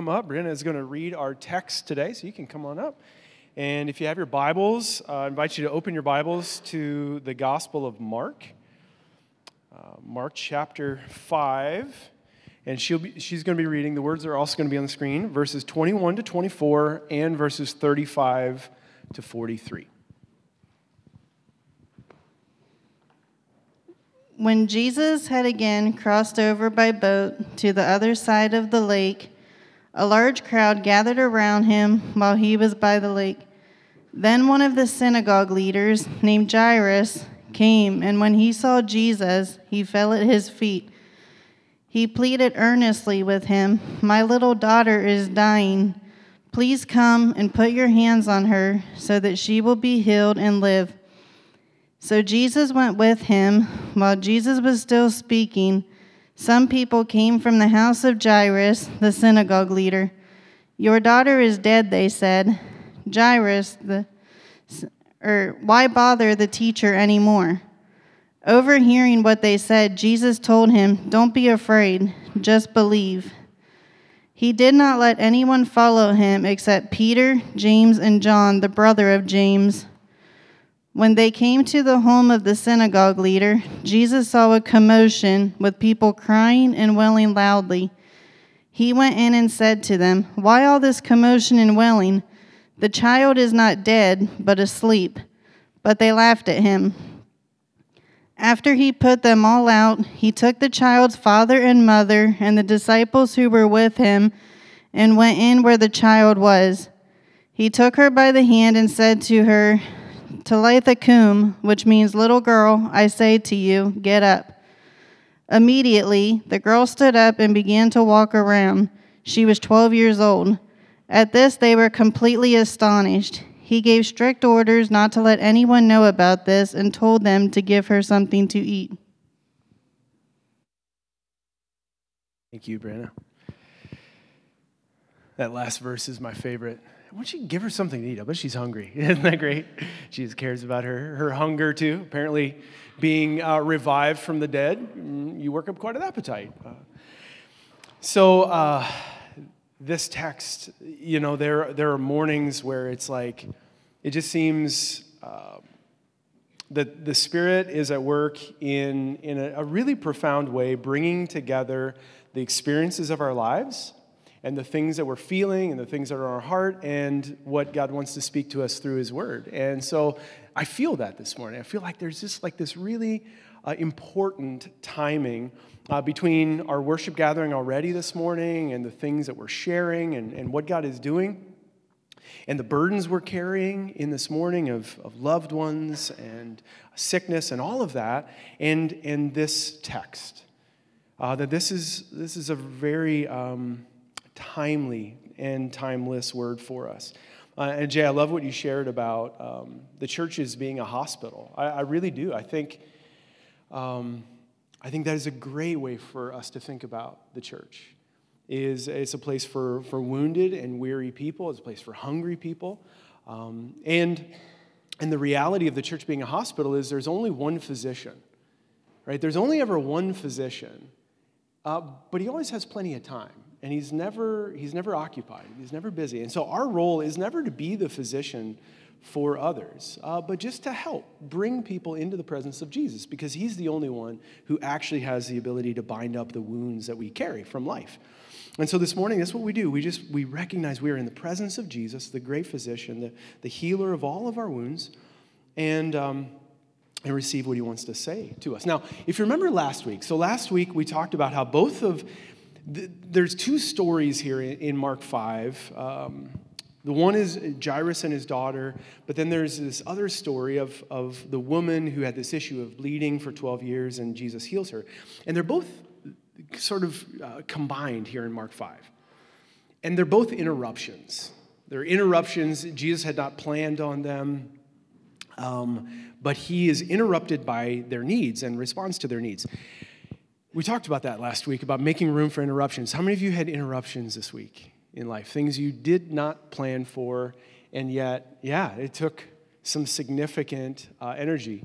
come up? Brianna is going to read our text today, so you can come on up. And if you have your Bibles, uh, I invite you to open your Bibles to the Gospel of Mark, uh, Mark chapter 5. And she'll be, she's going to be reading, the words are also going to be on the screen, verses 21 to 24 and verses 35 to 43. When Jesus had again crossed over by boat to the other side of the lake, a large crowd gathered around him while he was by the lake. Then one of the synagogue leaders, named Jairus, came, and when he saw Jesus, he fell at his feet. He pleaded earnestly with him, My little daughter is dying. Please come and put your hands on her so that she will be healed and live. So Jesus went with him. While Jesus was still speaking, some people came from the house of Jairus, the synagogue leader. Your daughter is dead, they said. Jairus, the, or er, why bother the teacher anymore? Overhearing what they said, Jesus told him, Don't be afraid, just believe. He did not let anyone follow him except Peter, James, and John, the brother of James. When they came to the home of the synagogue leader, Jesus saw a commotion with people crying and wailing loudly. He went in and said to them, Why all this commotion and wailing? The child is not dead, but asleep. But they laughed at him. After he put them all out, he took the child's father and mother and the disciples who were with him and went in where the child was. He took her by the hand and said to her, Talitha cum, which means little girl, I say to you, get up. Immediately, the girl stood up and began to walk around. She was 12 years old. At this, they were completely astonished. He gave strict orders not to let anyone know about this and told them to give her something to eat. Thank you, Brianna. That last verse is my favorite. Why don't you give her something to eat? I bet she's hungry. Isn't that great? She just cares about her, her hunger too. Apparently, being uh, revived from the dead, mm, you work up quite an appetite. Uh, so, uh, this text, you know, there, there are mornings where it's like, it just seems uh, that the Spirit is at work in, in a, a really profound way, bringing together the experiences of our lives and the things that we're feeling and the things that are in our heart and what God wants to speak to us through His Word. And so I feel that this morning. I feel like there's just like this really uh, important timing uh, between our worship gathering already this morning and the things that we're sharing and, and what God is doing and the burdens we're carrying in this morning of, of loved ones and sickness and all of that and, and this text. Uh, that this is, this is a very um, timely and timeless word for us. Uh, and Jay, I love what you shared about um, the church as being a hospital. I, I really do. I think, um, I think that is a great way for us to think about the church. Is it's a place for, for wounded and weary people. It's a place for hungry people, um, and and the reality of the church being a hospital is there's only one physician, right? There's only ever one physician, uh, but he always has plenty of time and he's never he's never occupied he's never busy. And so our role is never to be the physician for others uh, but just to help bring people into the presence of jesus because he's the only one who actually has the ability to bind up the wounds that we carry from life. And so this morning that's what we do. We just we recognize we are in the presence of jesus the great physician the, the healer of all of our wounds and um, and receive what he wants to say to us. Now, if you remember last week, so last week we talked about how both of there's two stories here in Mark 5. Um, the one is Jairus and his daughter, but then there's this other story of, of the woman who had this issue of bleeding for 12 years and Jesus heals her. And they're both sort of uh, combined here in Mark 5. And they're both interruptions. They're interruptions. Jesus had not planned on them, um, but he is interrupted by their needs and responds to their needs. We talked about that last week about making room for interruptions. How many of you had interruptions this week in life? Things you did not plan for, and yet, yeah, it took some significant uh, energy.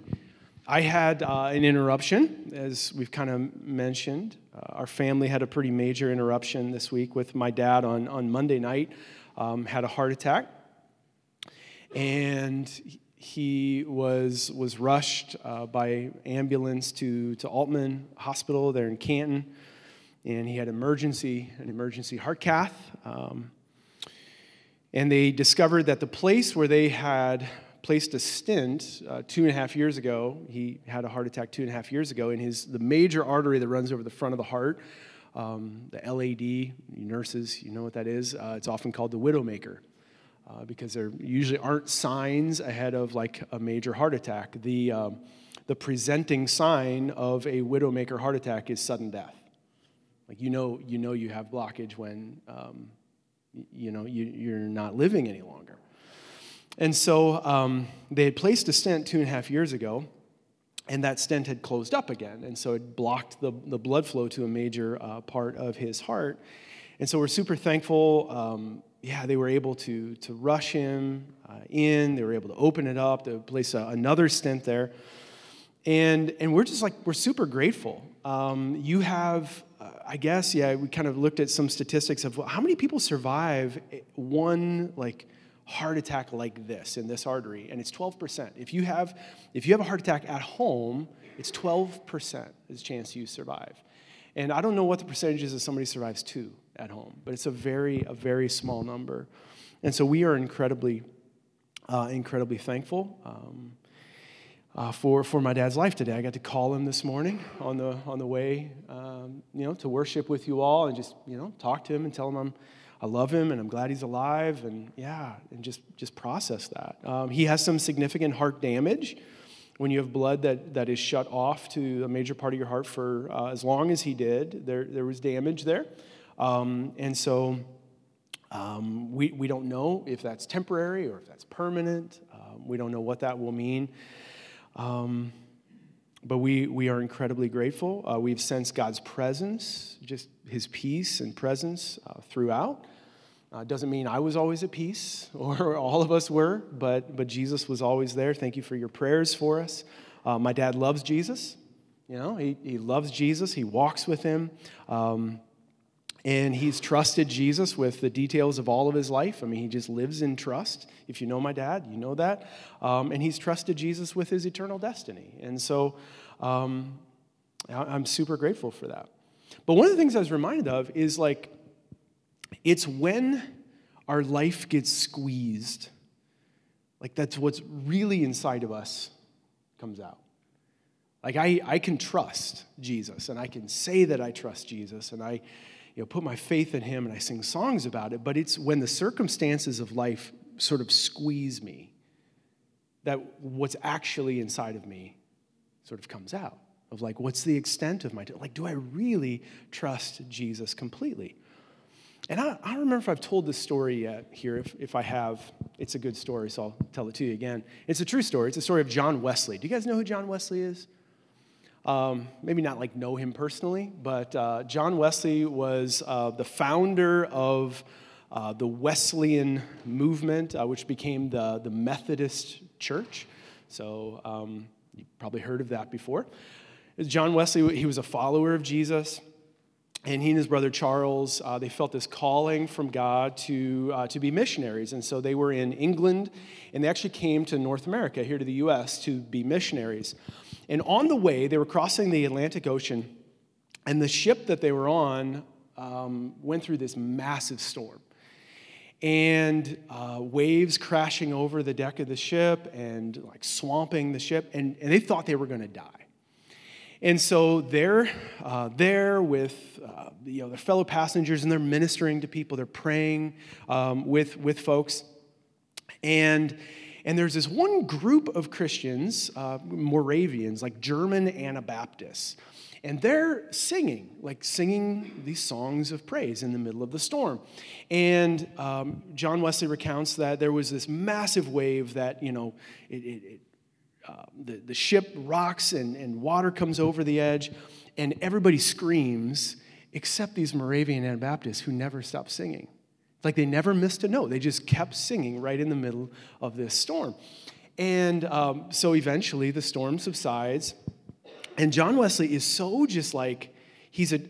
I had uh, an interruption, as we've kind of mentioned. Uh, our family had a pretty major interruption this week with my dad on, on Monday night, um, had a heart attack. And he was, was rushed uh, by ambulance to, to Aultman Hospital there in Canton. And he had emergency, an emergency heart cath. Um, and they discovered that the place where they had placed a stent uh, two and a half years ago. He had a heart attack two and a half years ago, and his the major artery that runs over the front of the heart, um, the LAD. nurses, you know what that is. Uh, it's often called the widowmaker. Uh, because there usually aren't signs ahead of like a major heart attack. The, um, the presenting sign of a widowmaker heart attack is sudden death. Like you know, you know you have blockage when um, you know you, you're not living any longer. And so um, they had placed a stent two and a half years ago, and that stent had closed up again. And so it blocked the, the blood flow to a major uh, part of his heart. And so we're super thankful. Um, yeah, they were able to, to rush him uh, in, they were able to open it up, to place a, another stent there. And, and we're just like, we're super grateful. Um, you have, uh, I guess, yeah, we kind of looked at some statistics of how many people survive one, like, heart attack like this in this artery, and it's 12%. If you have, if you have a heart attack at home, it's 12% is chance you survive. And I don't know what the percentage is if somebody survives two at home, but it's a very, a very small number. And so we are incredibly, uh, incredibly thankful um, uh, for, for my dad's life today. I got to call him this morning on the, on the way, um, you know, to worship with you all and just, you know, talk to him and tell him I'm, I love him and I'm glad he's alive and yeah, and just, just process that. Um, he has some significant heart damage. When you have blood that, that is shut off to a major part of your heart for uh, as long as he did, there, there was damage there. Um, and so um, we, we don't know if that's temporary or if that's permanent. Um, we don't know what that will mean. Um, but we, we are incredibly grateful. Uh, we've sensed God's presence, just his peace and presence uh, throughout. Uh, doesn't mean I was always at peace or all of us were, but, but Jesus was always there. Thank you for your prayers for us. Uh, my dad loves Jesus. You know, he, he loves Jesus, he walks with him. Um, and he's trusted Jesus with the details of all of his life. I mean, he just lives in trust. If you know my dad, you know that. Um, and he's trusted Jesus with his eternal destiny. And so um, I'm super grateful for that. But one of the things I was reminded of is like, it's when our life gets squeezed, like that's what's really inside of us comes out. Like I, I can trust Jesus and I can say that I trust Jesus and I you know, put my faith in him and I sing songs about it, but it's when the circumstances of life sort of squeeze me that what's actually inside of me sort of comes out of like what's the extent of my like do i really trust jesus completely? And I, I don't remember if i've told this story yet here. If, if i have it's a good story so i'll tell it to you again. It's a true story. It's a story of john wesley. Do you guys know who john wesley is um, maybe not like know him personally, but uh, John Wesley was uh, the founder of uh, the Wesleyan movement, uh, which became the, the Methodist Church. So um, you probably heard of that before. John Wesley, he was a follower of Jesus. And he and his brother Charles, uh, they felt this calling from God to, uh, to be missionaries. And so they were in England, and they actually came to North America, here to the U.S., to be missionaries. And on the way, they were crossing the Atlantic Ocean, and the ship that they were on um, went through this massive storm. And uh, waves crashing over the deck of the ship and like swamping the ship, and, and they thought they were going to die. And so they're uh, there with uh, you know, their fellow passengers and they're ministering to people, they're praying um, with, with folks. And and there's this one group of Christians, uh, Moravians, like German Anabaptists, and they're singing, like singing these songs of praise in the middle of the storm. And um, John Wesley recounts that there was this massive wave that, you know, it, it, it, uh, the, the ship rocks and, and water comes over the edge, and everybody screams except these Moravian Anabaptists who never stop singing. Like they never missed a note. They just kept singing right in the middle of this storm. And um, so eventually the storm subsides. And John Wesley is so just like, he's a,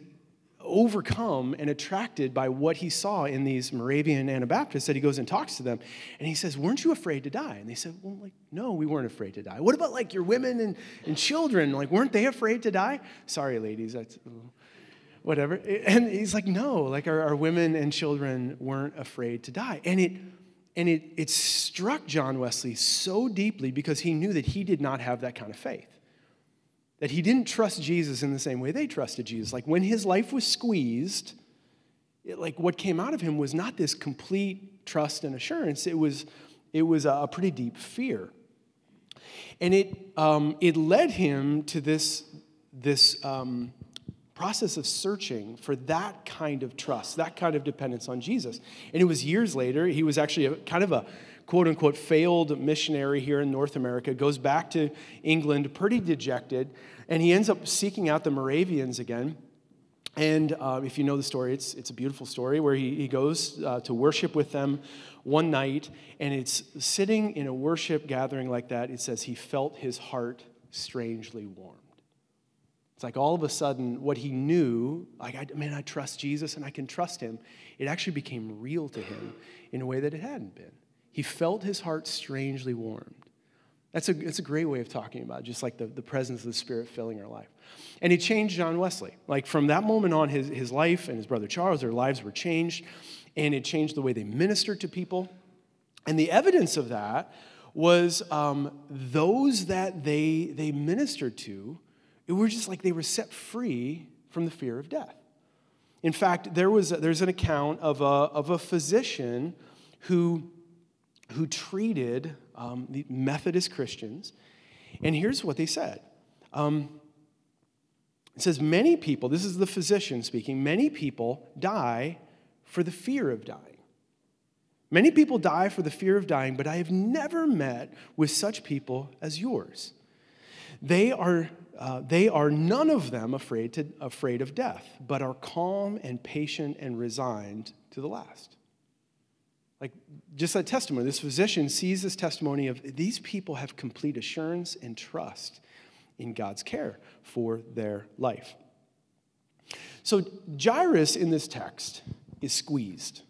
overcome and attracted by what he saw in these Moravian Anabaptists that he goes and talks to them. And he says, Weren't you afraid to die? And they said, Well, like, no, we weren't afraid to die. What about like your women and, and children? Like, weren't they afraid to die? Sorry, ladies, that's whatever. And he's like, No, like our, our women and children weren't afraid to die. And it and it, it struck John Wesley so deeply because he knew that he did not have that kind of faith. That he didn't trust Jesus in the same way they trusted Jesus. Like when his life was squeezed, it, like what came out of him was not this complete trust and assurance, it was, it was a, pretty deep fear. And it, um, it led him to this, this um, process of searching for that kind of trust, that kind of dependence on Jesus. And it was years later, he was actually a, kind of a quote unquote failed missionary here in North America, goes back to England pretty dejected, and he ends up seeking out the Moravians again. And uh, if you know the story, it's, it's a beautiful story where he, he goes uh, to worship with them one night, and it's sitting in a worship gathering like that. It says he felt his heart strangely warmed. It's like all of a sudden, what he knew, like, I, man, I trust Jesus and I can trust him, it actually became real to him in a way that it hadn't been. He felt his heart strangely warmed. That's a, that's a great way of talking about just like the, the presence of the Spirit filling our life. And he changed John Wesley. Like from that moment on, his, his life and his brother Charles, their lives were changed, and it changed the way they ministered to people. And the evidence of that was um, those that they, they ministered to, it were just like they were set free from the fear of death. In fact, there was, there's an account of a, of a physician who who treated um, the Methodist Christians. And here's what they said um, It says, Many people, this is the physician speaking, many people die for the fear of dying. Many people die for the fear of dying, but I have never met with such people as yours. They are, uh, they are none of them afraid, to, afraid of death, but are calm and patient and resigned to the last. Like just that testimony, this physician sees this testimony of these people have complete assurance and trust in God's care for their life. So Jairus in this text is squeezed.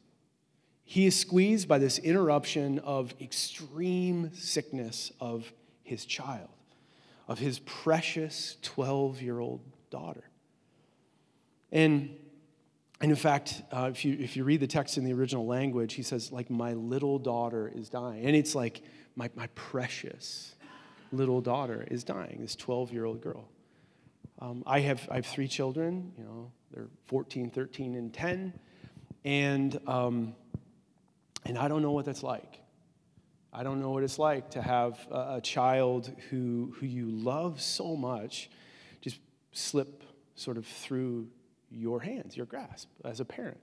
He is squeezed by this interruption of extreme sickness of his child, of his precious 12 year old daughter. And and in fact, uh, if, you, if you read the text in the original language, he says, like, my little daughter is dying. And it's like, my, my precious little daughter is dying, this 12 year old girl. Um, I, have, I have three children, you know, they're 14, 13, and 10. And, um, and I don't know what that's like. I don't know what it's like to have a, a child who, who you love so much just slip sort of through your hands, your grasp as a parent,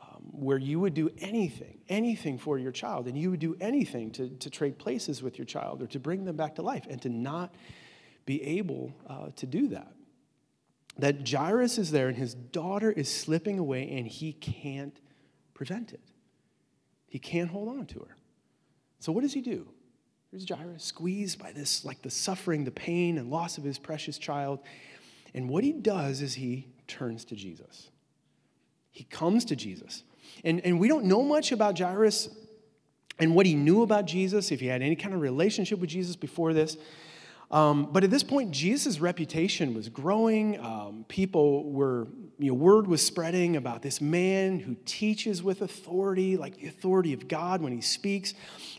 um, where you would do anything, anything for your child, and you would do anything to, to trade places with your child or to bring them back to life, and to not be able uh, to do that. That Jairus is there and his daughter is slipping away, and he can't prevent it. He can't hold on to her. So, what does he do? Here's Jairus, squeezed by this, like the suffering, the pain, and loss of his precious child. And what he does is he turns to Jesus. He comes to Jesus. And, and we don't know much about Jairus and what he knew about Jesus, if he had any kind of relationship with Jesus before this. Um, but at this point, Jesus' reputation was growing. Um, people were, you know, word was spreading about this man who teaches with authority, like the authority of God when he speaks,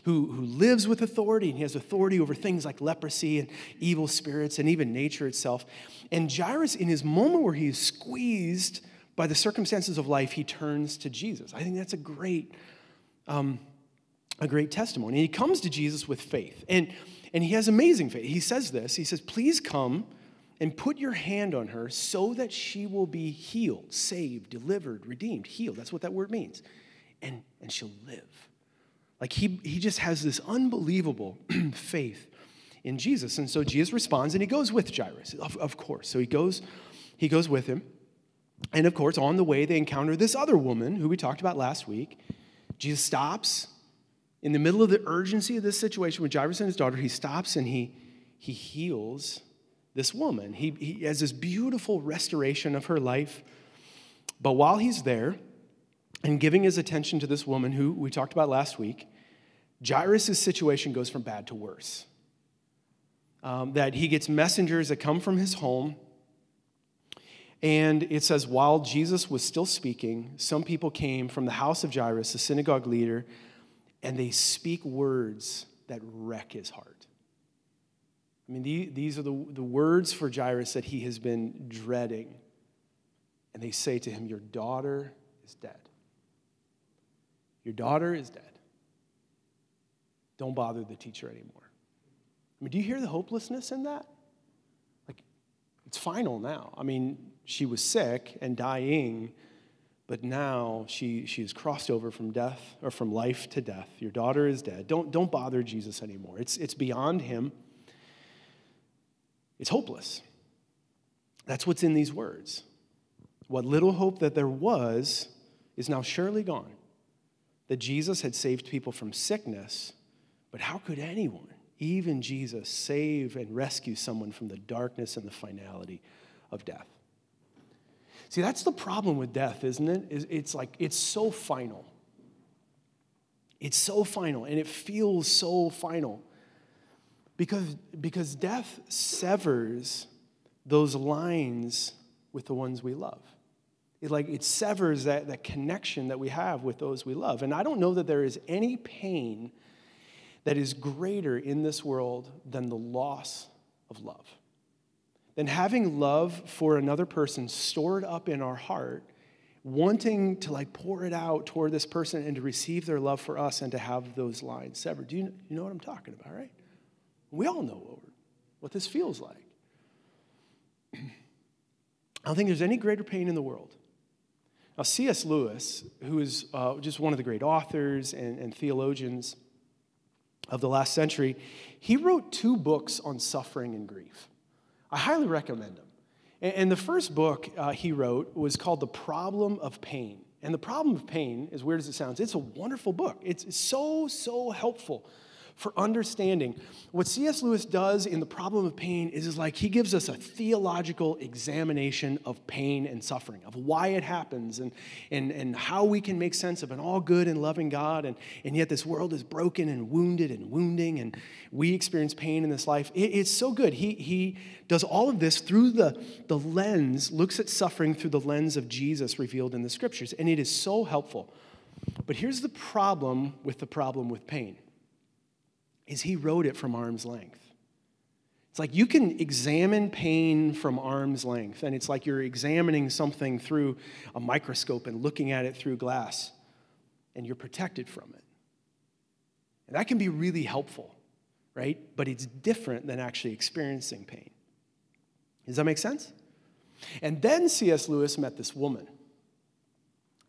who, who lives with authority, and he has authority over things like leprosy and evil spirits and even nature itself. And Jairus, in his moment where he is squeezed by the circumstances of life, he turns to Jesus. I think that's a great, um, a great testimony. he comes to Jesus with faith. And and he has amazing faith. He says this He says, Please come and put your hand on her so that she will be healed, saved, delivered, redeemed. Healed. That's what that word means. And, and she'll live. Like he, he just has this unbelievable faith in Jesus. And so Jesus responds and he goes with Jairus, of, of course. So he goes, he goes with him. And of course, on the way, they encounter this other woman who we talked about last week. Jesus stops in the middle of the urgency of this situation with Jairus and his daughter, he stops and he, he heals this woman. He, he has this beautiful restoration of her life. But while he's there and giving his attention to this woman who we talked about last week, Jairus' situation goes from bad to worse. Um, that he gets messengers that come from his home. And it says, while Jesus was still speaking, some people came from the house of Jairus, the synagogue leader, and they speak words that wreck his heart. I mean, these are the, the words for Jairus that he has been dreading. And they say to him, Your daughter is dead. Your daughter is dead. Don't bother the teacher anymore. I mean, do you hear the hopelessness in that? Like, it's final now. I mean, she was sick and dying, but now she, she has crossed over from death or from life to death. Your daughter is dead. Don't, don't bother Jesus anymore. It's, it's beyond him, it's hopeless. That's what's in these words. What little hope that there was is now surely gone. That Jesus had saved people from sickness, but how could anyone, even Jesus, save and rescue someone from the darkness and the finality of death? See, that's the problem with death, isn't it? It's like, it's so final. It's so final, and it feels so final. Because, because death severs those lines with the ones we love. It, like, it severs that, that connection that we have with those we love. And I don't know that there is any pain that is greater in this world than the loss of love than having love for another person stored up in our heart, wanting to like pour it out toward this person and to receive their love for us and to have those lines severed. Do you, you know what I'm talking about, right? We all know what this feels like. I don't think there's any greater pain in the world. Now, C.S. Lewis, who is uh, just one of the great authors and, and theologians of the last century, he wrote two books on suffering and grief. I highly recommend them. And the first book uh, he wrote was called The Problem of Pain. And The Problem of Pain, as weird as it sounds, it's a wonderful book. It's so, so helpful for understanding. What C.S. Lewis does in The Problem of Pain is, is like he gives us a theological examination of pain and suffering, of why it happens and, and, and how we can make sense of an all good and loving God. And, and yet this world is broken and wounded and wounding, and we experience pain in this life. It, it's so good. He, he does all of this through the, the lens, looks at suffering through the lens of Jesus revealed in the scriptures. And it is so helpful. But here's the problem with the problem with pain is he wrote it from arm's length. It's like you can examine pain from arm's length, and it's like you're examining something through a microscope and looking at it through glass, and you're protected from it. And that can be really helpful, right? But it's different than actually experiencing pain. Does that make sense? And then C.S. Lewis met this woman,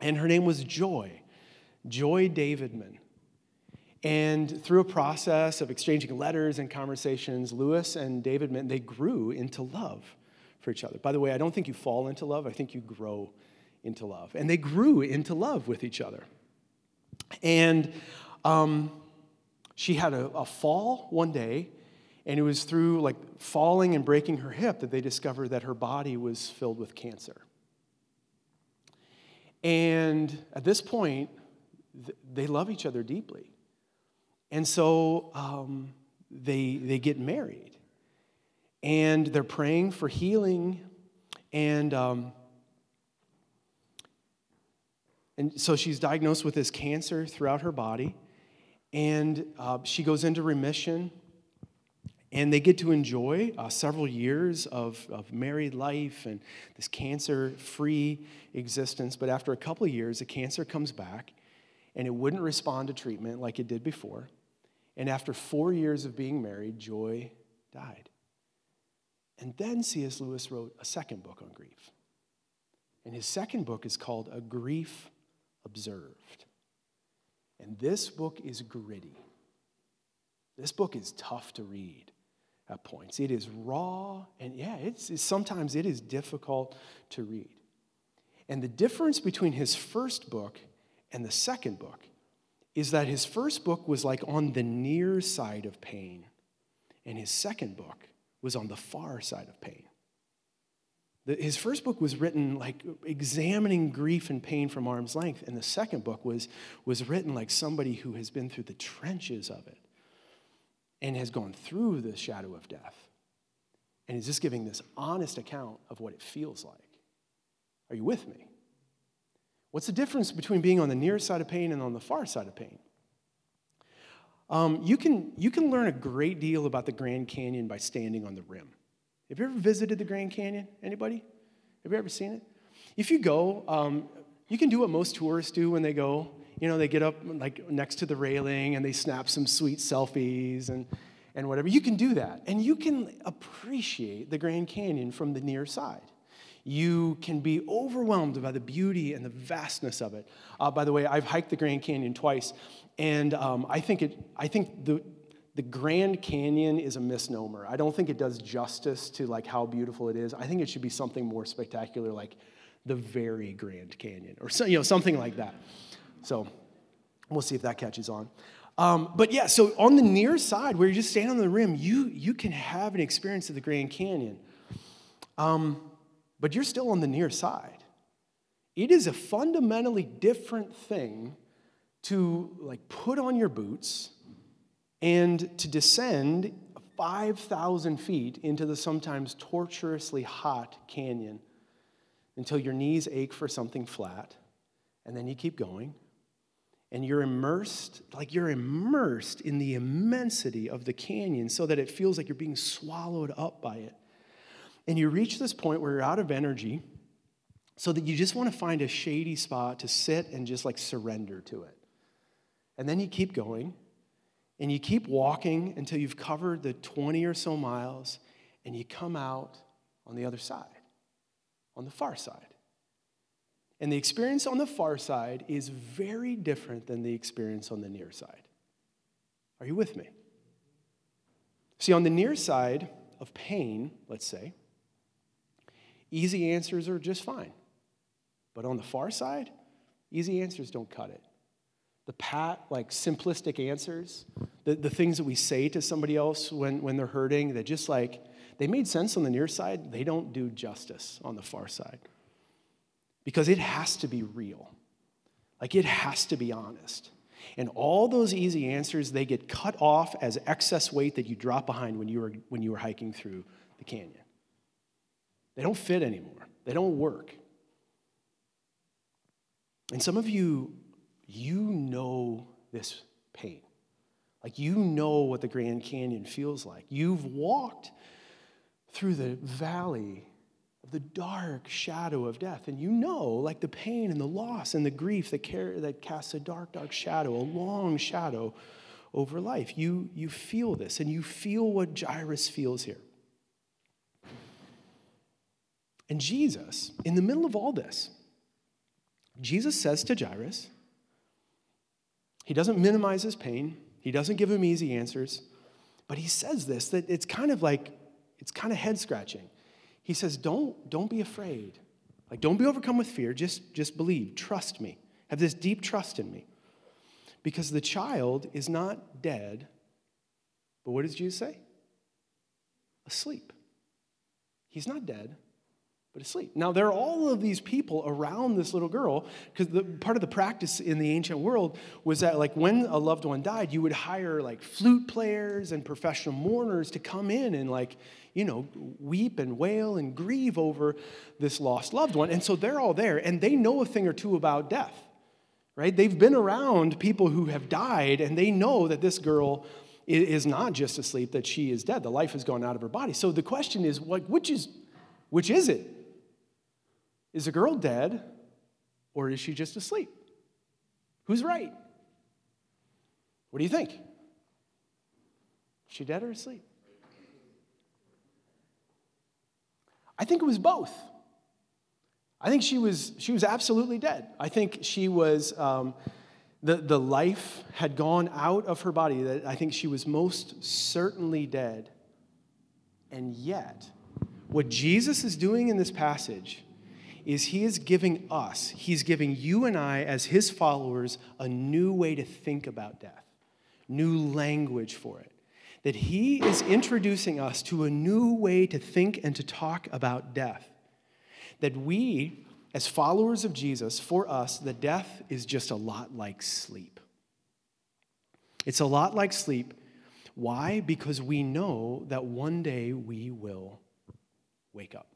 and her name was Joy, Joy Davidman. And through a process of exchanging letters and conversations, Lewis and Davidman, they grew into love for each other. By the way, I don't think you fall into love, I think you grow into love. And they grew into love with each other. And um, she had a, a fall one day, and it was through like falling and breaking her hip that they discovered that her body was filled with cancer. And at this point, they love each other deeply. And so um, they, they get married. And they're praying for healing. And, um, and so she's diagnosed with this cancer throughout her body. And uh, she goes into remission. And they get to enjoy uh, several years of, of married life and this cancer free existence. But after a couple of years, the cancer comes back and it wouldn't respond to treatment like it did before. And after four years of being married, Joy died. And then C.S. Lewis wrote a second book on grief. And his second book is called A Grief Observed. And this book is gritty. This book is tough to read at points. It is raw, and yeah, it's, it's, sometimes it is difficult to read. And the difference between his first book and the second book is that his first book was like on the near side of pain, and his second book was on the far side of pain. His first book was written like examining grief and pain from arm's length, and the second book was, was written like somebody who has been through the trenches of it and has gone through the shadow of death. And is just giving this honest account of what it feels like. Are you with me? What's the difference between being on the near side of pain and on the far side of pain? Um, you, can, you can learn a great deal about the Grand Canyon by standing on the rim. Have you ever visited the Grand Canyon? Anybody? Have you ever seen it? If you go, um, you can do what most tourists do when they go. You know, they get up like next to the railing and they snap some sweet selfies and, and whatever. You can do that. And you can appreciate the Grand Canyon from the near side. You can be overwhelmed by the beauty and the vastness of it. Uh, by the way, I've hiked the Grand Canyon twice, and um, I think, it, I think the, the Grand Canyon is a misnomer. I don't think it does justice to like how beautiful it is. I think it should be something more spectacular, like the very Grand Canyon, or so, you know something like that. So we'll see if that catches on. Um, but yeah, so on the near side, where you're just stand on the rim, you you can have an experience of the Grand Canyon. Um, but you're still on the near side. It is a fundamentally different thing to like put on your boots and to descend 5,000 feet into the sometimes torturously hot canyon until your knees ache for something flat, and then you keep going. And you're immersed, like you're immersed in the immensity of the canyon so that it feels like you're being swallowed up by it. And you reach this point where you're out of energy so that you just want to find a shady spot to sit and just like surrender to it. And then you keep going and you keep walking until you've covered the 20 or so miles and you come out on the other side, on the far side. And the experience on the far side is very different than the experience on the near side. Are you with me? See, on the near side of pain, let's say, easy answers are just fine. But on the far side, easy answers don't cut it the pat, like simplistic answers, the, the things that we say to somebody else when, when they're hurting, that just like, they made sense on the near side, they don't do justice on the far side. Because it has to be real. Like it has to be honest. And all those easy answers, they get cut off as excess weight that you drop behind when you were, when you were hiking through the canyon. They don't fit anymore, they don't work. And some of you you know this pain. Like you know what the Grand Canyon feels like. You've walked through the valley of the dark shadow of death, and you know, like the pain and the loss and the grief that, care, that casts a dark, dark shadow, a long shadow over life. You, you feel this, and you feel what Jairus feels here. And Jesus, in the middle of all this, Jesus says to Jairus, he doesn't minimize his pain, he doesn't give him easy answers, but he says this that it's kind of like, it's kind of head scratching. He says, don't, don't be afraid. Like, don't be overcome with fear. Just, just believe. Trust me. Have this deep trust in me. Because the child is not dead, but what does Jesus say? Asleep. He's not dead, but asleep. Now, there are all of these people around this little girl, because part of the practice in the ancient world was that, like, when a loved one died, you would hire, like, flute players and professional mourners to come in and, like, you know, weep and wail and grieve over this lost loved one. And so they're all there, and they know a thing or two about death, right? They've been around people who have died, and they know that this girl is not just asleep, that she is dead. The life has gone out of her body. So the question is, like, which is, which is it? Is the girl dead or is she just asleep? Who's right? What do you think? Is she dead or asleep? I think it was both. I think she was, she was absolutely dead. I think she was, um, the, the life had gone out of her body, that I think she was most certainly dead. And yet, what Jesus is doing in this passage is he is giving us, he's giving you and I, as his followers, a new way to think about death, new language for it. That he is introducing us to a new way to think and to talk about death. That we, as followers of Jesus, for us, the death is just a lot like sleep. It's a lot like sleep. Why? Because we know that one day we will wake up.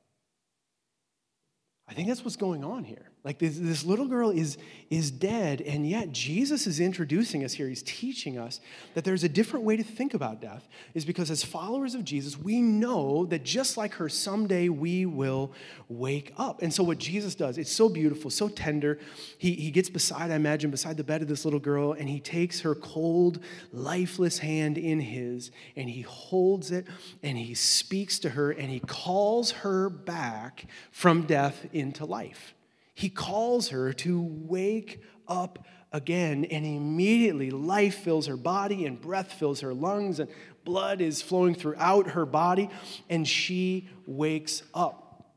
I think that's what's going on here. Like this, this little girl is, is dead, and yet Jesus is introducing us here. He's teaching us that there's a different way to think about death, is because as followers of Jesus, we know that just like her, someday we will wake up. And so what Jesus does, it's so beautiful, so tender. He, he gets beside, I imagine, beside the bed of this little girl, and he takes her cold, lifeless hand in his, and he holds it, and he speaks to her, and he calls her back from death into life. He calls her to wake up again, and immediately life fills her body, and breath fills her lungs, and blood is flowing throughout her body, and she wakes up.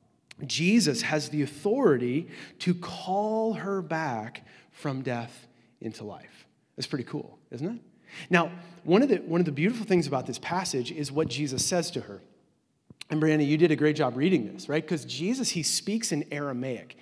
Jesus has the authority to call her back from death into life. That's pretty cool, isn't it? Now, one of the, one of the beautiful things about this passage is what Jesus says to her. And Brianna, you did a great job reading this, right? Because Jesus, he speaks in Aramaic.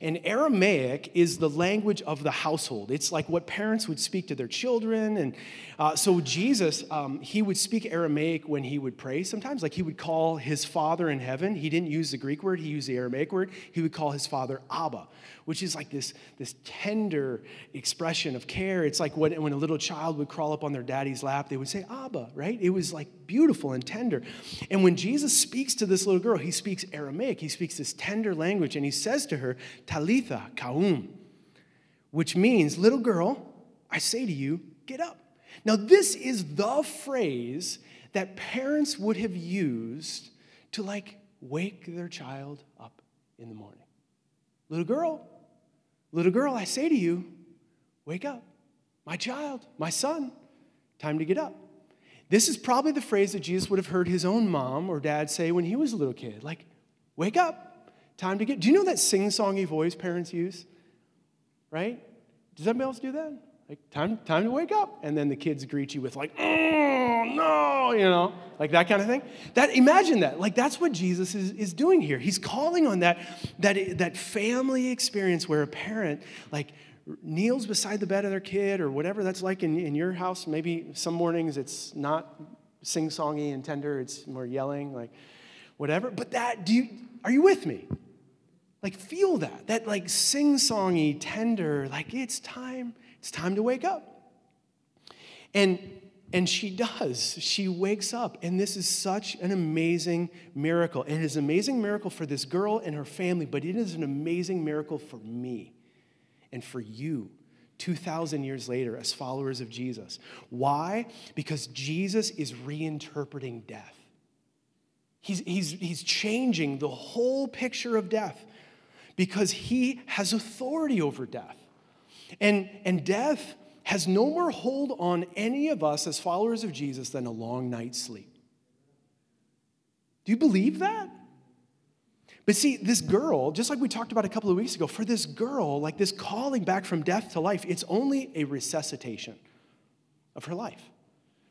And Aramaic is the language of the household. It's like what parents would speak to their children. And uh, so Jesus, um, he would speak Aramaic when he would pray sometimes. Like he would call his father in heaven. He didn't use the Greek word, he used the Aramaic word. He would call his father Abba, which is like this, this tender expression of care. It's like when, when a little child would crawl up on their daddy's lap, they would say Abba, right? It was like beautiful and tender. And when Jesus speaks to this little girl, he speaks Aramaic. He speaks this tender language, and he says to her, Talitha koum, which means, little girl, I say to you, get up. Now, this is the phrase that parents would have used to like wake their child up in the morning. Little girl, little girl, I say to you, wake up. My child, my son, time to get up. This is probably the phrase that Jesus would have heard his own mom or dad say when he was a little kid like, wake up, time to get. Do you know that sing songy voice parents use? Right? Does anybody else do that? Like, time, time to wake up. And then the kids greet you with, like, oh, no, you know, like that kind of thing. That, imagine that. Like, that's what Jesus is, is doing here. He's calling on that, that, that family experience where a parent, like, kneels beside the bed of their kid or whatever that's like in, in your house. Maybe some mornings it's not sing songy and tender, it's more yelling, like whatever. But that, do you, are you with me? Like, feel that, that like sing songy, tender, like it's time, it's time to wake up. And and she does. She wakes up. And this is such an amazing miracle. And it is an amazing miracle for this girl and her family, but it is an amazing miracle for me and for you 2,000 years later as followers of Jesus. Why? Because Jesus is reinterpreting death. He's, he's, he's changing the whole picture of death because he has authority over death. And, and death has no more hold on any of us as followers of Jesus than a long night's sleep. Do you believe that? But see, this girl, just like we talked about a couple of weeks ago, for this girl, like this calling back from death to life, it's only a resuscitation of her life,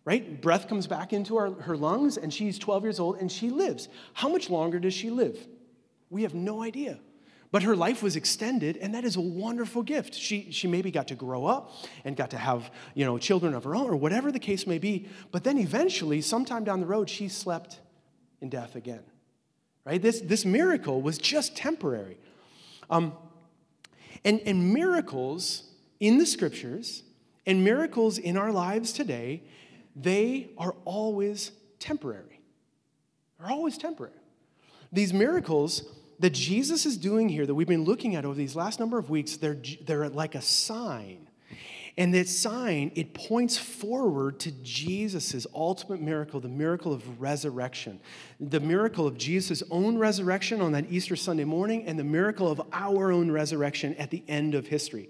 right? Breath comes back into her, her lungs, and she's 12 years old and she lives. How much longer does she live? We have no idea. But her life was extended, and that is a wonderful gift. She, she maybe got to grow up and got to have you know, children of her own, or whatever the case may be. But then eventually, sometime down the road, she slept in death again right? This, this miracle was just temporary. Um, and, and miracles in the scriptures and miracles in our lives today, they are always temporary. They're always temporary. These miracles that Jesus is doing here, that we've been looking at over these last number of weeks, they're, they're like a sign and that sign, it points forward to Jesus' ultimate miracle, the miracle of resurrection. The miracle of Jesus' own resurrection on that Easter Sunday morning, and the miracle of our own resurrection at the end of history.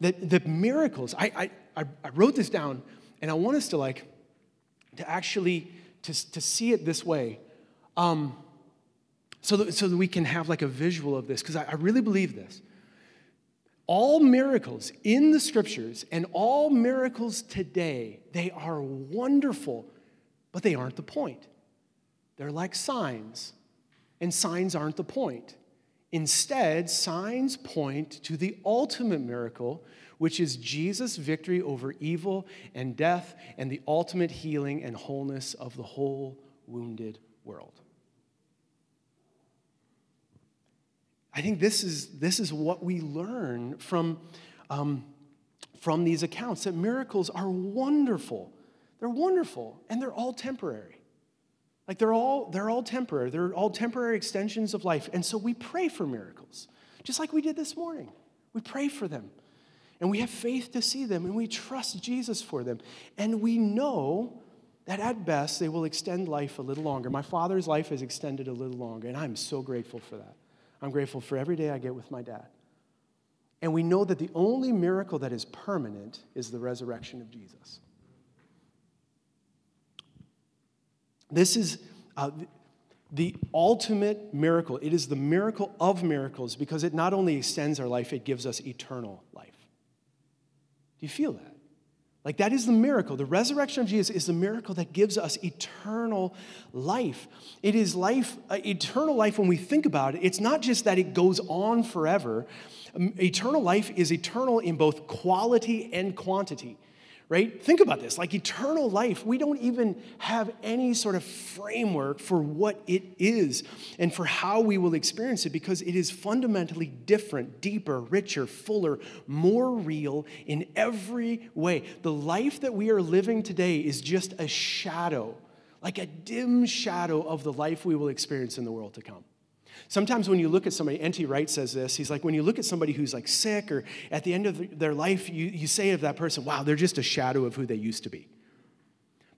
That the miracles, I, I, I wrote this down, and I want us to like, to actually, to, to see it this way. Um, so that, so that we can have like a visual of this, because I, I really believe this. All miracles in the scriptures and all miracles today, they are wonderful, but they aren't the point. They're like signs, and signs aren't the point. Instead, signs point to the ultimate miracle, which is Jesus' victory over evil and death and the ultimate healing and wholeness of the whole wounded world. I think this is, this is what we learn from, um, from these accounts that miracles are wonderful. They're wonderful, and they're all temporary. Like they're all, they're all temporary. They're all temporary extensions of life. And so we pray for miracles, just like we did this morning. We pray for them. And we have faith to see them, and we trust Jesus for them. And we know that at best they will extend life a little longer. My father's life has extended a little longer, and I'm so grateful for that. I'm grateful for every day I get with my dad. And we know that the only miracle that is permanent is the resurrection of Jesus. This is uh, the ultimate miracle. It is the miracle of miracles because it not only extends our life, it gives us eternal life. Do you feel that? Like, that is the miracle. The resurrection of Jesus is the miracle that gives us eternal life. It is life, uh, eternal life when we think about it. It's not just that it goes on forever. Um, eternal life is eternal in both quality and quantity right? Think about this like eternal life, we don't even have any sort of framework for what it is and for how we will experience it because it is fundamentally different, deeper, richer, fuller, more real in every way. The life that we are living today is just a shadow, like a dim shadow of the life we will experience in the world to come. Sometimes when you look at somebody, N.T. Wright says this, he's like, when you look at somebody who's like sick or at the end of their life, you, you say of that person, wow, they're just a shadow of who they used to be.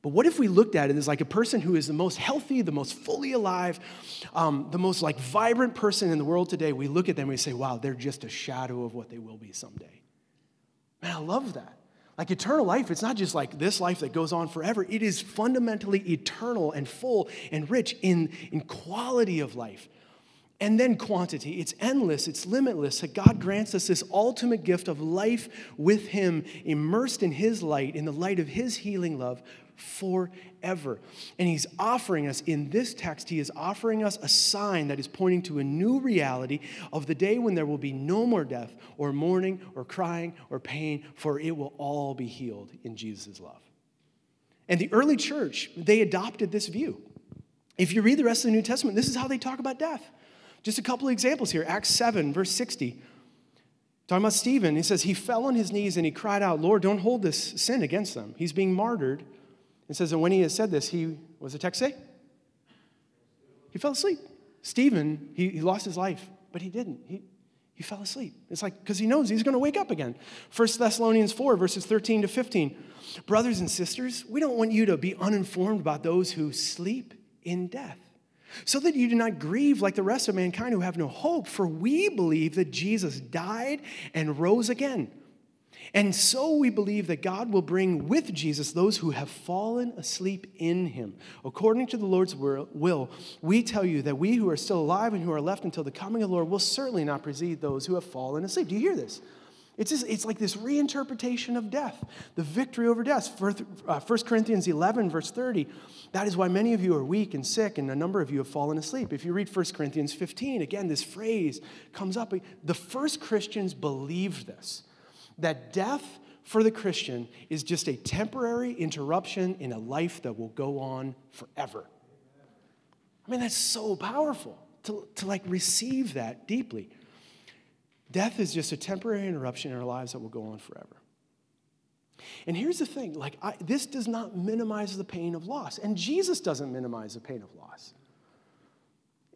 But what if we looked at it as like a person who is the most healthy, the most fully alive, um, the most like vibrant person in the world today? We look at them and we say, wow, they're just a shadow of what they will be someday. Man, I love that. Like eternal life, it's not just like this life that goes on forever. It is fundamentally eternal and full and rich in, in quality of life. And then quantity. It's endless, it's limitless. God grants us this ultimate gift of life with Him, immersed in His light, in the light of His healing love forever. And He's offering us, in this text, He is offering us a sign that is pointing to a new reality of the day when there will be no more death, or mourning, or crying, or pain, for it will all be healed in Jesus' love. And the early church, they adopted this view. If you read the rest of the New Testament, this is how they talk about death. Just a couple of examples here. Acts 7, verse 60. Talking about Stephen, he says, He fell on his knees and he cried out, Lord, don't hold this sin against them. He's being martyred. It says, And when he had said this, he, was the text say? He fell asleep. Stephen, he, he lost his life, but he didn't. He, he fell asleep. It's like, because he knows he's going to wake up again. 1 Thessalonians 4, verses 13 to 15. Brothers and sisters, we don't want you to be uninformed about those who sleep in death so that you do not grieve like the rest of mankind who have no hope. For we believe that Jesus died and rose again. And so we believe that God will bring with Jesus those who have fallen asleep in him. According to the Lord's will, we tell you that we who are still alive and who are left until the coming of the Lord will certainly not precede those who have fallen asleep. Do you hear this? It's, just, it's like this reinterpretation of death, the victory over death. 1 uh, Corinthians 11, verse 30, that is why many of you are weak and sick, and a number of you have fallen asleep. If you read 1 Corinthians 15, again, this phrase comes up. The first Christians believed this that death for the Christian is just a temporary interruption in a life that will go on forever. I mean, that's so powerful to, to like receive that deeply. Death is just a temporary interruption in our lives that will go on forever. And here's the thing like, I, this does not minimize the pain of loss, and Jesus doesn't minimize the pain of loss.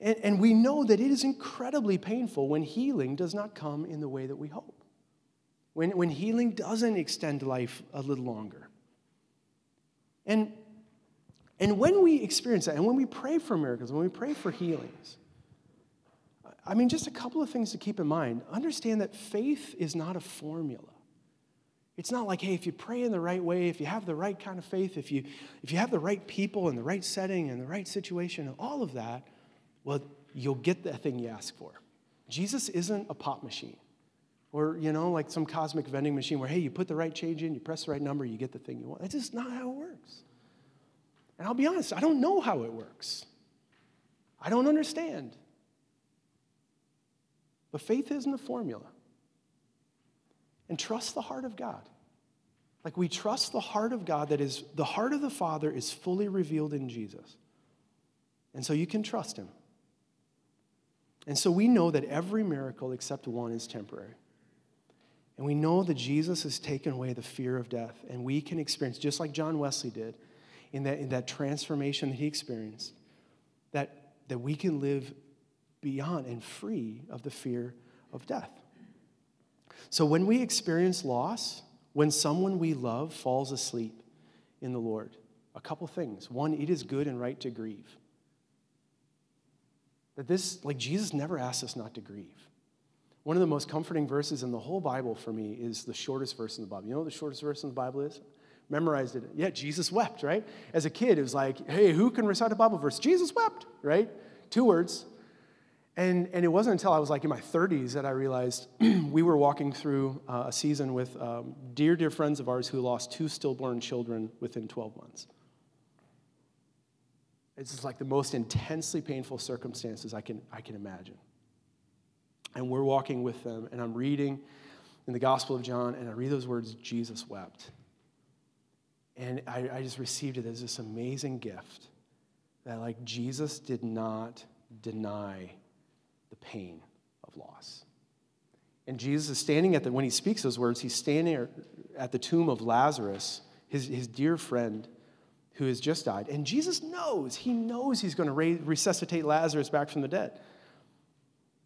And, and we know that it is incredibly painful when healing does not come in the way that we hope, when, when healing doesn't extend life a little longer. And, and when we experience that, and when we pray for miracles, when we pray for healings, I mean, just a couple of things to keep in mind. Understand that faith is not a formula. It's not like, hey, if you pray in the right way, if you have the right kind of faith, if you, if you have the right people in the right setting and the right situation, and all of that, well, you'll get the thing you ask for. Jesus isn't a pop machine or, you know, like some cosmic vending machine where, hey, you put the right change in, you press the right number, you get the thing you want. That's just not how it works. And I'll be honest, I don't know how it works. I don't understand. But faith isn't a formula. And trust the heart of God. Like we trust the heart of God that is, the heart of the Father is fully revealed in Jesus. And so you can trust Him. And so we know that every miracle except one is temporary. And we know that Jesus has taken away the fear of death. And we can experience, just like John Wesley did, in that, in that transformation that he experienced, that, that we can live beyond and free of the fear of death. So when we experience loss, when someone we love falls asleep in the Lord, a couple things. One, it is good and right to grieve. That this, like Jesus never asked us not to grieve. One of the most comforting verses in the whole Bible for me is the shortest verse in the Bible. You know what the shortest verse in the Bible is? Memorized it. Yeah, Jesus wept, right? As a kid, it was like, hey, who can recite a Bible verse? Jesus wept, right? Two words. And, and it wasn't until I was like in my 30s that I realized we were walking through uh, a season with um, dear, dear friends of ours who lost two stillborn children within 12 months. It's just like the most intensely painful circumstances I can, I can imagine. And we're walking with them, and I'm reading in the Gospel of John, and I read those words, Jesus wept. And I, I just received it as this amazing gift that, like, Jesus did not deny pain of loss. And Jesus is standing at the, when he speaks those words, he's standing at the tomb of Lazarus, his, his dear friend who has just died. And Jesus knows, he knows he's going to re- resuscitate Lazarus back from the dead.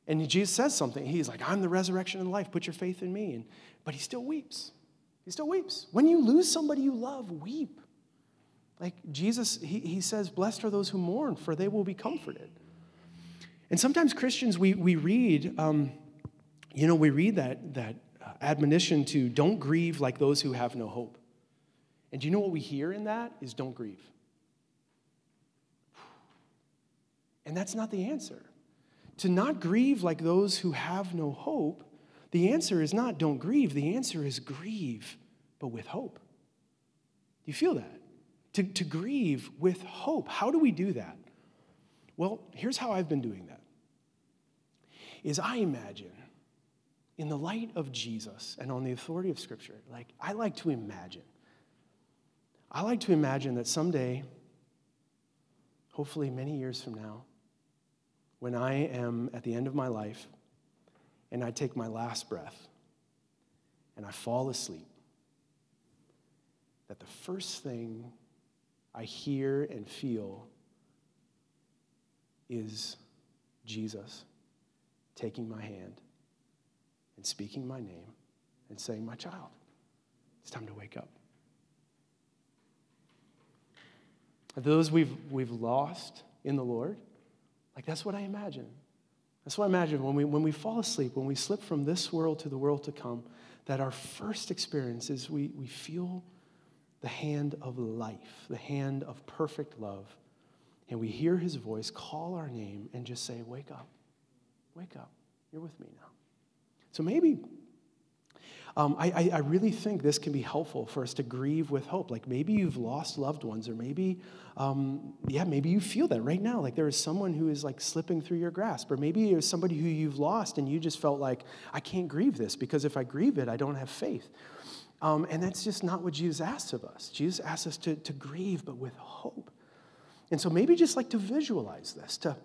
And Jesus says something. He's like, I'm the resurrection and life. Put your faith in me. And, but he still weeps. He still weeps. When you lose somebody you love, weep. Like Jesus, he, he says, Blessed are those who mourn, for they will be comforted. And sometimes Christians, we, we read, um, you know, we read that, that uh, admonition to don't grieve like those who have no hope. And do you know what we hear in that is don't grieve. And that's not the answer. To not grieve like those who have no hope, the answer is not don't grieve. The answer is grieve, but with hope. Do you feel that? To, to grieve with hope. How do we do that? Well, here's how I've been doing that. Is I imagine in the light of Jesus and on the authority of Scripture, like I like to imagine. I like to imagine that someday, hopefully many years from now, when I am at the end of my life and I take my last breath and I fall asleep, that the first thing I hear and feel is Jesus taking my hand and speaking my name and saying, My child, it's time to wake up. Those we've, we've lost in the Lord, like, that's what I imagine. That's what I imagine when we, when we fall asleep, when we slip from this world to the world to come, that our first experience is we, we feel the hand of life, the hand of perfect love. And we hear his voice call our name and just say, Wake up, wake up. You're with me now. So maybe um, I, I, really think this can be helpful for us to grieve with hope. Like maybe you've lost loved ones, or maybe, um, yeah, maybe you feel that right now. Like there is someone who is like slipping through your grasp, or maybe there's somebody who you've lost and you just felt like, I can't grieve this because if I grieve it, I don't have faith. Um, and that's just not what Jesus asks of us. Jesus asks us to, to grieve, but with hope. And so maybe just like to visualize this, to,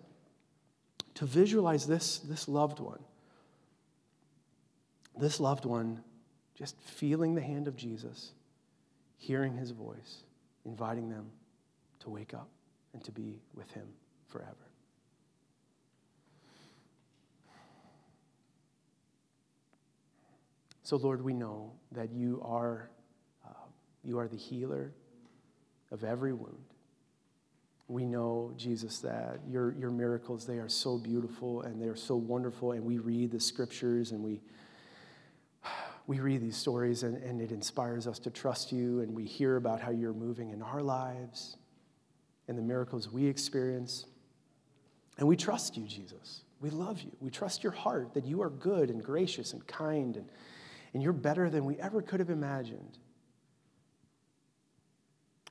to visualize this, this loved one. This loved one just feeling the hand of Jesus, hearing his voice, inviting them to wake up and to be with him forever. So, Lord, we know that you are, uh, you are the healer of every wound. We know, Jesus, that your, your miracles, they are so beautiful and they are so wonderful. And we read the scriptures and we, we read these stories and, and it inspires us to trust you, and we hear about how you're moving in our lives and the miracles we experience. And we trust you, Jesus. We love you. We trust your heart that you are good and gracious and kind and, and you're better than we ever could have imagined.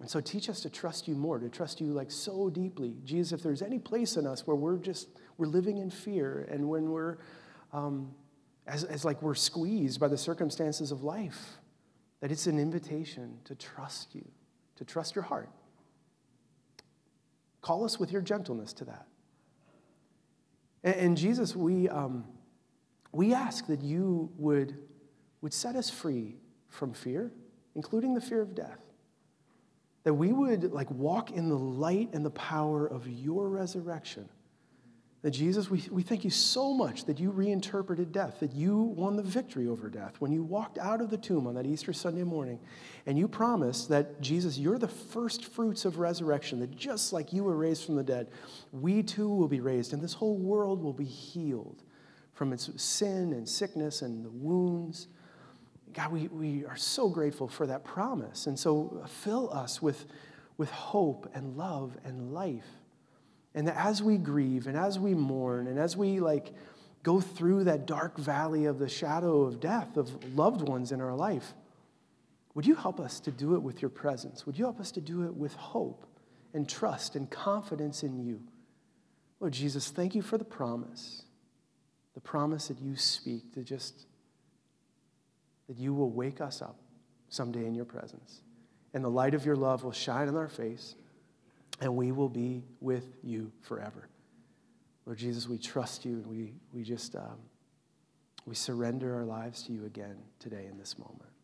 And so teach us to trust you more, to trust you like so deeply. Jesus, if there's any place in us where we're just, we're living in fear and when we're, um, as, as like we're squeezed by the circumstances of life, that it's an invitation to trust you, to trust your heart. Call us with your gentleness to that. And, and Jesus, we, um, we ask that you would, would set us free from fear, including the fear of death that we would like walk in the light and the power of your resurrection. That Jesus, we, we thank you so much that you reinterpreted death, that you won the victory over death when you walked out of the tomb on that Easter Sunday morning. And you promised that, Jesus, you're the first fruits of resurrection, that just like you were raised from the dead, we too will be raised, and this whole world will be healed from its sin and sickness and the wounds God, we, we are so grateful for that promise. And so fill us with, with hope and love and life. And that as we grieve and as we mourn and as we like go through that dark valley of the shadow of death of loved ones in our life, would you help us to do it with your presence? Would you help us to do it with hope and trust and confidence in you? Lord Jesus, thank you for the promise, the promise that you speak to just that you will wake us up someday in your presence. And the light of your love will shine on our face, and we will be with you forever. Lord Jesus, we trust you, and we, we just um, we surrender our lives to you again today in this moment.